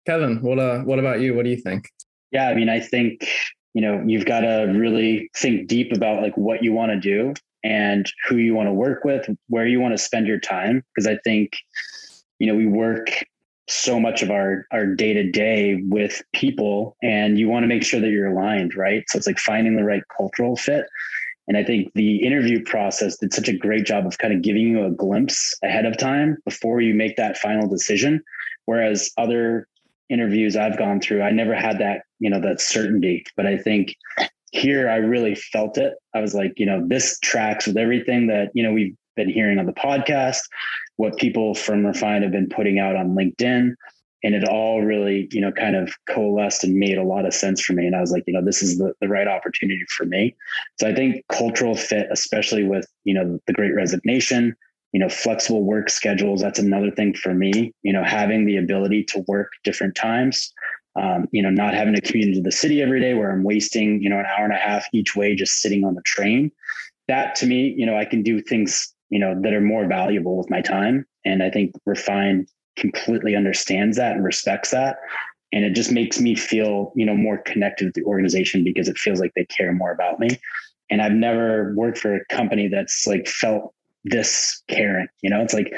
Kevin, what uh what about you? What do you think? Yeah, I mean, I think you know, you've got to really think deep about like what you want to do and who you want to work with, where you want to spend your time. Because I think, you know, we work so much of our our day to day with people, and you want to make sure that you're aligned, right? So it's like finding the right cultural fit. And I think the interview process did such a great job of kind of giving you a glimpse ahead of time before you make that final decision. Whereas other interviews I've gone through, I never had that, you know, that certainty. But I think here I really felt it. I was like, you know, this tracks with everything that, you know, we've been hearing on the podcast, what people from Refine have been putting out on LinkedIn. And it all really, you know, kind of coalesced and made a lot of sense for me. And I was like, you know, this is the, the right opportunity for me. So I think cultural fit, especially with, you know, the great resignation, you know, flexible work schedules, that's another thing for me, you know, having the ability to work different times, um, you know, not having to commute into the city every day where I'm wasting, you know, an hour and a half each way just sitting on the train. That to me, you know, I can do things, you know, that are more valuable with my time. And I think Refine completely understands that and respects that. And it just makes me feel, you know, more connected with the organization because it feels like they care more about me. And I've never worked for a company that's like felt this caring, you know, it's like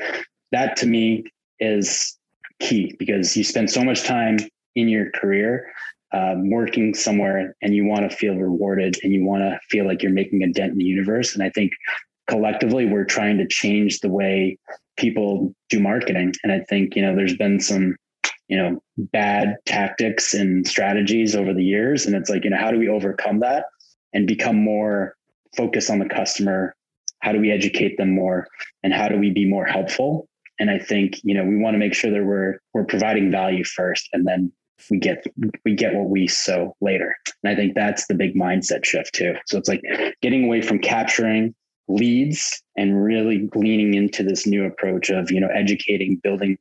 that to me is key because you spend so much time in your career um, working somewhere and you want to feel rewarded and you want to feel like you're making a dent in the universe. And I think collectively we're trying to change the way people do marketing. And I think, you know, there's been some, you know, bad tactics and strategies over the years. And it's like, you know, how do we overcome that and become more focused on the customer? How do we educate them more? And how do we be more helpful? And I think, you know, we want to make sure that we're we're providing value first and then we get we get what we sow later. And I think that's the big mindset shift too. So it's like getting away from capturing leads and really leaning into this new approach of, you know, educating, building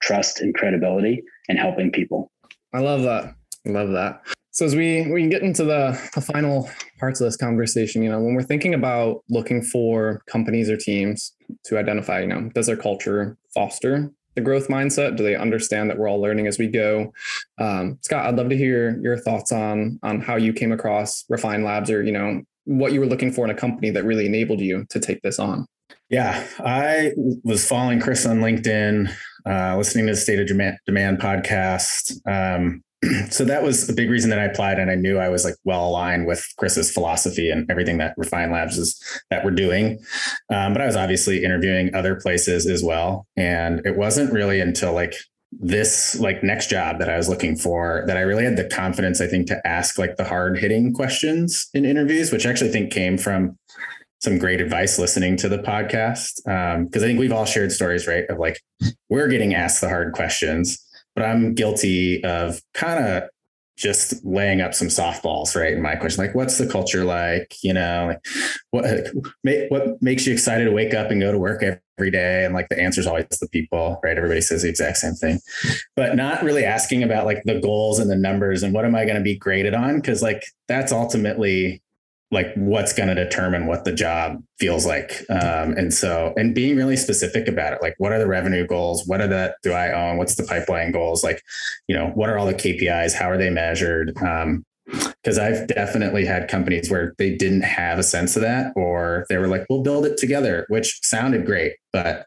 trust and credibility and helping people. I love that. I love that. So as we we get into the, the final parts of this conversation, you know, when we're thinking about looking for companies or teams to identify, you know, does their culture foster the growth mindset? Do they understand that we're all learning as we go? Um, Scott, I'd love to hear your thoughts on on how you came across Refine Labs, or you know, what you were looking for in a company that really enabled you to take this on. Yeah, I was following Chris on LinkedIn, uh, listening to the State of Demand, podcast. Um, so that was a big reason that I applied, and I knew I was like well aligned with Chris's philosophy and everything that Refine Labs is that we're doing. Um, but I was obviously interviewing other places as well, and it wasn't really until like this like next job that I was looking for that I really had the confidence I think to ask like the hard hitting questions in interviews, which I actually think came from some great advice listening to the podcast. Um, cause I think we've all shared stories, right? Of like, we're getting asked the hard questions but I'm guilty of kind of just laying up some softballs, right? In my question, like, what's the culture like? You know, like what what makes you excited to wake up and go to work every day? And like the answer is always the people, right? Everybody says the exact same thing, but not really asking about like the goals and the numbers and what am I going to be graded on? Because like that's ultimately like what's going to determine what the job feels like. Um, and so and being really specific about it like what are the revenue goals? What are the do i own? What's the pipeline goals? Like you know what are all the kpis how are they measured? Um, because I've definitely had companies where they didn't have a sense of that, or they were like, "We'll build it together," which sounded great, but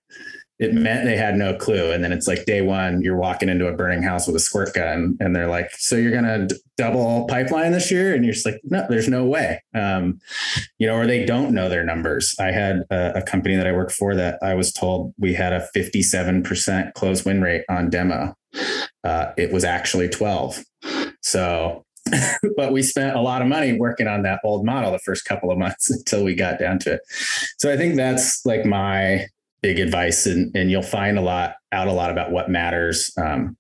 it meant they had no clue. And then it's like day one, you're walking into a burning house with a squirt gun, and they're like, "So you're gonna d- double pipeline this year?" And you're just like, "No, there's no way." Um, you know, or they don't know their numbers. I had a, a company that I worked for that I was told we had a 57% close win rate on demo. Uh, it was actually 12. So but we spent a lot of money working on that old model the first couple of months until we got down to it. So I think that's like my big advice and, and you'll find a lot out a lot about what matters um,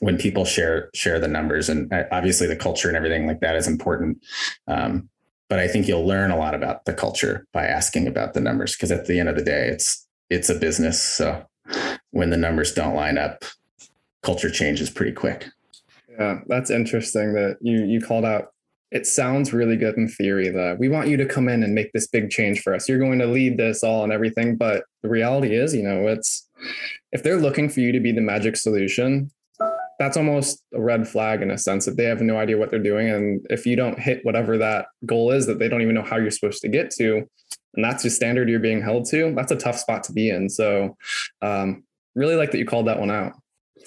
when people share share the numbers. And uh, obviously the culture and everything like that is important um, but i think you'll learn a lot about the culture by asking about the numbers because at the end of the day it's it's a business. So when the numbers don't line up culture changes pretty quick. Yeah that's interesting that you you called out it sounds really good in theory that we want you to come in and make this big change for us. You're going to lead this all and everything. But the reality is, you know, it's if they're looking for you to be the magic solution, that's almost a red flag in a sense that they have no idea what they're doing. And if you don't hit whatever that goal is that they don't even know how you're supposed to get to, and that's the standard you're being held to, that's a tough spot to be in. So um, really like that you called that one out.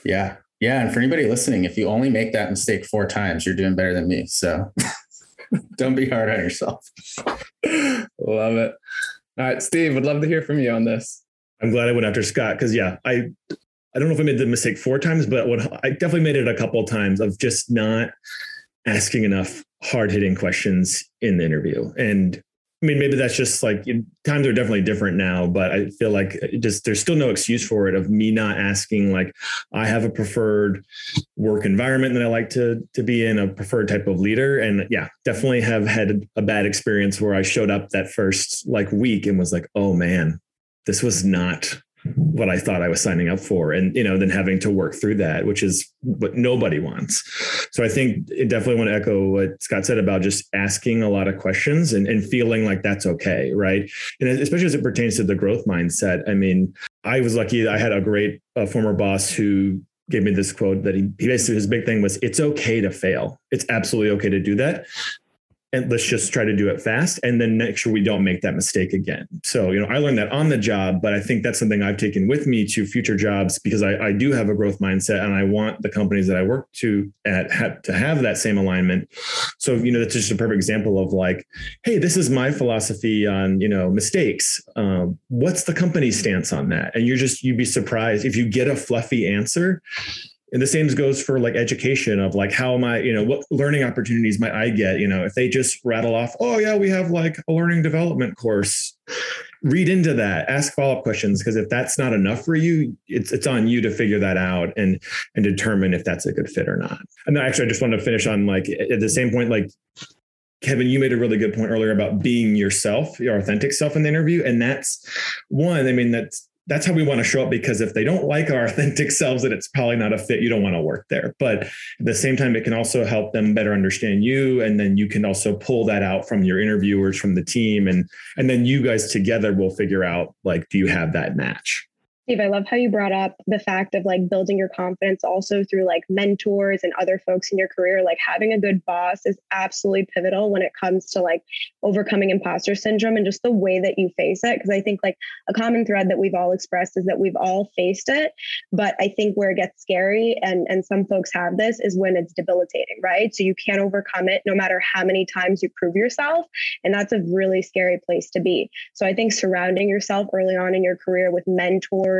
Yeah. Yeah. And for anybody listening, if you only make that mistake four times, you're doing better than me. So don't be hard on yourself. Love it. All right, Steve, would love to hear from you on this. I'm glad I went after Scott because yeah, I I don't know if I made the mistake four times, but what I definitely made it a couple of times of just not asking enough hard hitting questions in the interview. And I mean, maybe that's just like times are definitely different now, but I feel like uh, just there's still no excuse for it of me not asking. Like, I have a preferred work environment that I like to to be in, a preferred type of leader, and yeah, definitely have had a bad experience where I showed up that first like week and was like, oh man, this was not what I thought I was signing up for. And, you know, then having to work through that, which is what nobody wants. So I think it definitely want to echo what Scott said about just asking a lot of questions and, and feeling like that's okay. Right. And especially as it pertains to the growth mindset. I mean, I was lucky I had a great uh, former boss who gave me this quote that he, he basically his big thing was it's okay to fail. It's absolutely okay to do that and let's just try to do it fast and then make sure we don't make that mistake again. So you know i learned that on the job but i think that's something i've taken with me to future jobs because i, I do have a growth mindset and i want the companies that i work to at have, to have that same alignment. So you know that's just a perfect example of like hey this is my philosophy on you know mistakes. Um, what's the company stance on that? And you're just you'd be surprised if you get a fluffy answer and the same goes for like education of like how am i you know what learning opportunities might i get? You know if they just rattle off oh yeah we have like a learning development course read into that. Ask follow-up questions because if that's not enough for you it's it's on you to figure that out and and determine if that's a good fit or not. And then actually i just want to finish on like at the same point like Kevin, you made a really good point earlier about being yourself, your authentic self in the interview. And that's one, I mean, that's that's how we want to show up because if they don't like our authentic selves that it's probably not a fit. You don't want to work there. But at the same time it can also help them better understand you and then you can also pull that out from your interviewers from the team and and then you guys together will figure out like do you have that match Steve, I love how you brought up the fact of like building your confidence also through like mentors and other folks in your career. Like having a good boss is absolutely pivotal when it comes to like overcoming imposter syndrome and just the way that you face it. Cause I think like a common thread that we've all expressed is that we've all faced it. But I think where it gets scary and, and some folks have this is when it's debilitating, right? So you can't overcome it no matter how many times you prove yourself. And that's a really scary place to be. So I think surrounding yourself early on in your career with mentors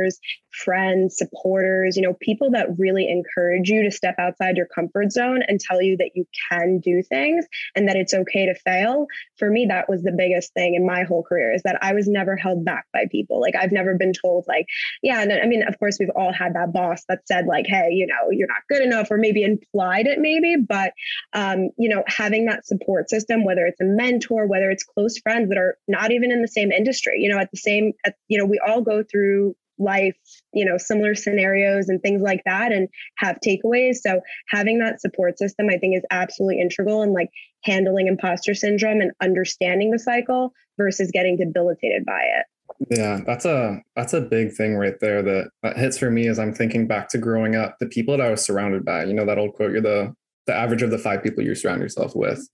friends, supporters, you know, people that really encourage you to step outside your comfort zone and tell you that you can do things and that it's okay to fail. For me, that was the biggest thing in my whole career is that I was never held back by people. Like I've never been told like, yeah, and I mean, of course, we've all had that boss that said like, hey, you know, you're not good enough, or maybe implied it maybe, but um, you know, having that support system, whether it's a mentor, whether it's close friends that are not even in the same industry, you know, at the same, at, you know, we all go through life, you know, similar scenarios and things like that and have takeaways. So having that support system, I think is absolutely integral in like handling imposter syndrome and understanding the cycle versus getting debilitated by it. Yeah, that's a that's a big thing right there that, that hits for me as I'm thinking back to growing up, the people that I was surrounded by. You know that old quote, you're the the average of the five people you surround yourself with.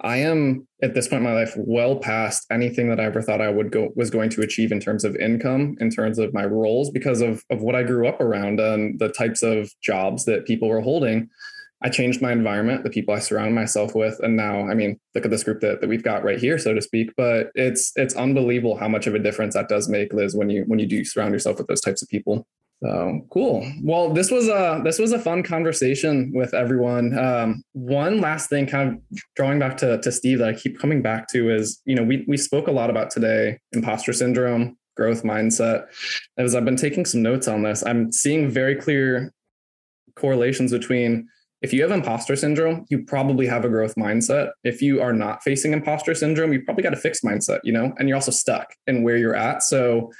I am at this point in my life well past anything that I ever thought I would go was going to achieve in terms of income, in terms of my roles, because of of what I grew up around and the types of jobs that people were holding. I changed my environment, the people I surround myself with, and now, I mean, look at this group that, that we've got right here, so to speak. But it's it's unbelievable how much of a difference that does make, Liz, when you when you do surround yourself with those types of people. So cool. Well, this was a this was a fun conversation with everyone. Um, one last thing, kind of drawing back to to Steve, that I keep coming back to is, you know, we we spoke a lot about today imposter syndrome, growth mindset. As I've been taking some notes on this, I'm seeing very clear correlations between if you have imposter syndrome, you probably have a growth mindset. If you are not facing imposter syndrome, you probably got a fixed mindset, you know, and you're also stuck in where you're at. So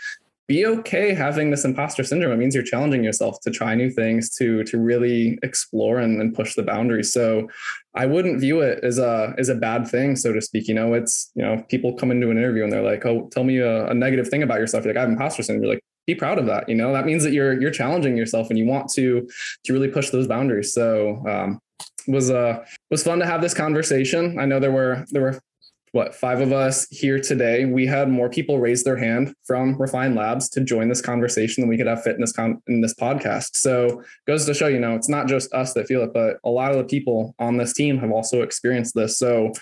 be okay having this imposter syndrome. It means you're challenging yourself to try new things, to to really explore and, and push the boundaries. So I wouldn't view it as a as a bad thing, so to speak. You know, it's you know, people come into an interview and they're like, "Oh, tell me a, a negative thing about yourself." You're like, "I have imposter syndrome." You're like, be proud of that. You know, that means that you're you're challenging yourself and you want to to really push those boundaries. So um, was uh was fun to have this conversation. I know there were there were what five of us here today, we had more people raise their hand from Refine Labs to join this conversation than we could have fit in this con- in this podcast. So goes to show, you know, it's not just us that feel it, but a lot of the people on this team have also experienced this. So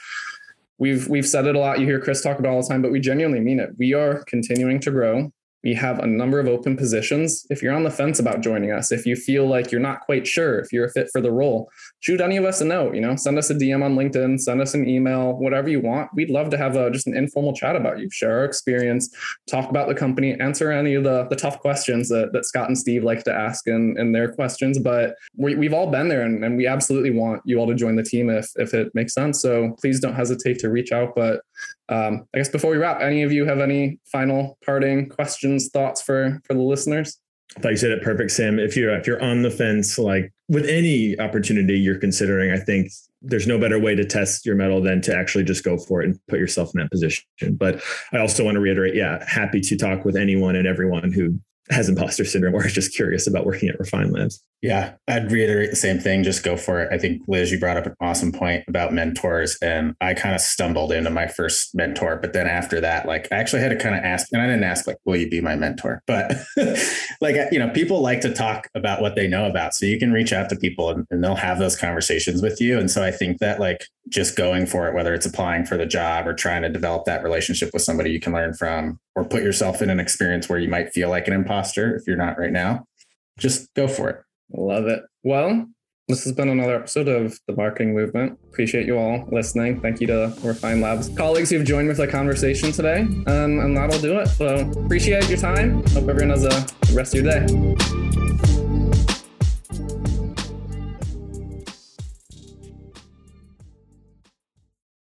we've we've said it a lot. You hear Chris talk about all the time, but we genuinely mean it. We are continuing to grow. We have a number of open positions. If you're on the fence about joining us, if you feel like you're not quite sure if you're a fit for the role, shoot any of us a note. You know, send us a DM on LinkedIn, send us an email, whatever you want. We'd love to have a just an informal chat about you, share our experience, talk about the company, answer any of the the tough questions that, that Scott and Steve like to ask in, in their questions. But we, we've all been there, and, and we absolutely want you all to join the team if if it makes sense. So please don't hesitate to reach out. But um, I guess before we wrap, any of you have any final parting questions, thoughts for for the listeners? I thought you said it perfect, Sam. If you're if you're on the fence, like with any opportunity you're considering, I think there's no better way to test your mettle than to actually just go for it and put yourself in that position. But I also want to reiterate, yeah, happy to talk with anyone and everyone who has imposter syndrome or is just curious about working at Refine Labs. Yeah, I'd reiterate the same thing. Just go for it. I think Liz, you brought up an awesome point about mentors, and I kind of stumbled into my first mentor. But then after that, like I actually had to kind of ask, and I didn't ask like, "Will you be my mentor?" But like you know, people like to talk about what they know about, so you can reach out to people and, and they'll have those conversations with you. And so I think that like just going for it, whether it's applying for the job or trying to develop that relationship with somebody you can learn from, or put yourself in an experience where you might feel like an imposter if you're not right now, just go for it. Love it. Well, this has been another episode of the Marketing Movement. Appreciate you all listening. Thank you to Refine Labs colleagues who've joined with the conversation today. Um, and that'll do it. So appreciate your time. Hope everyone has a rest of your day.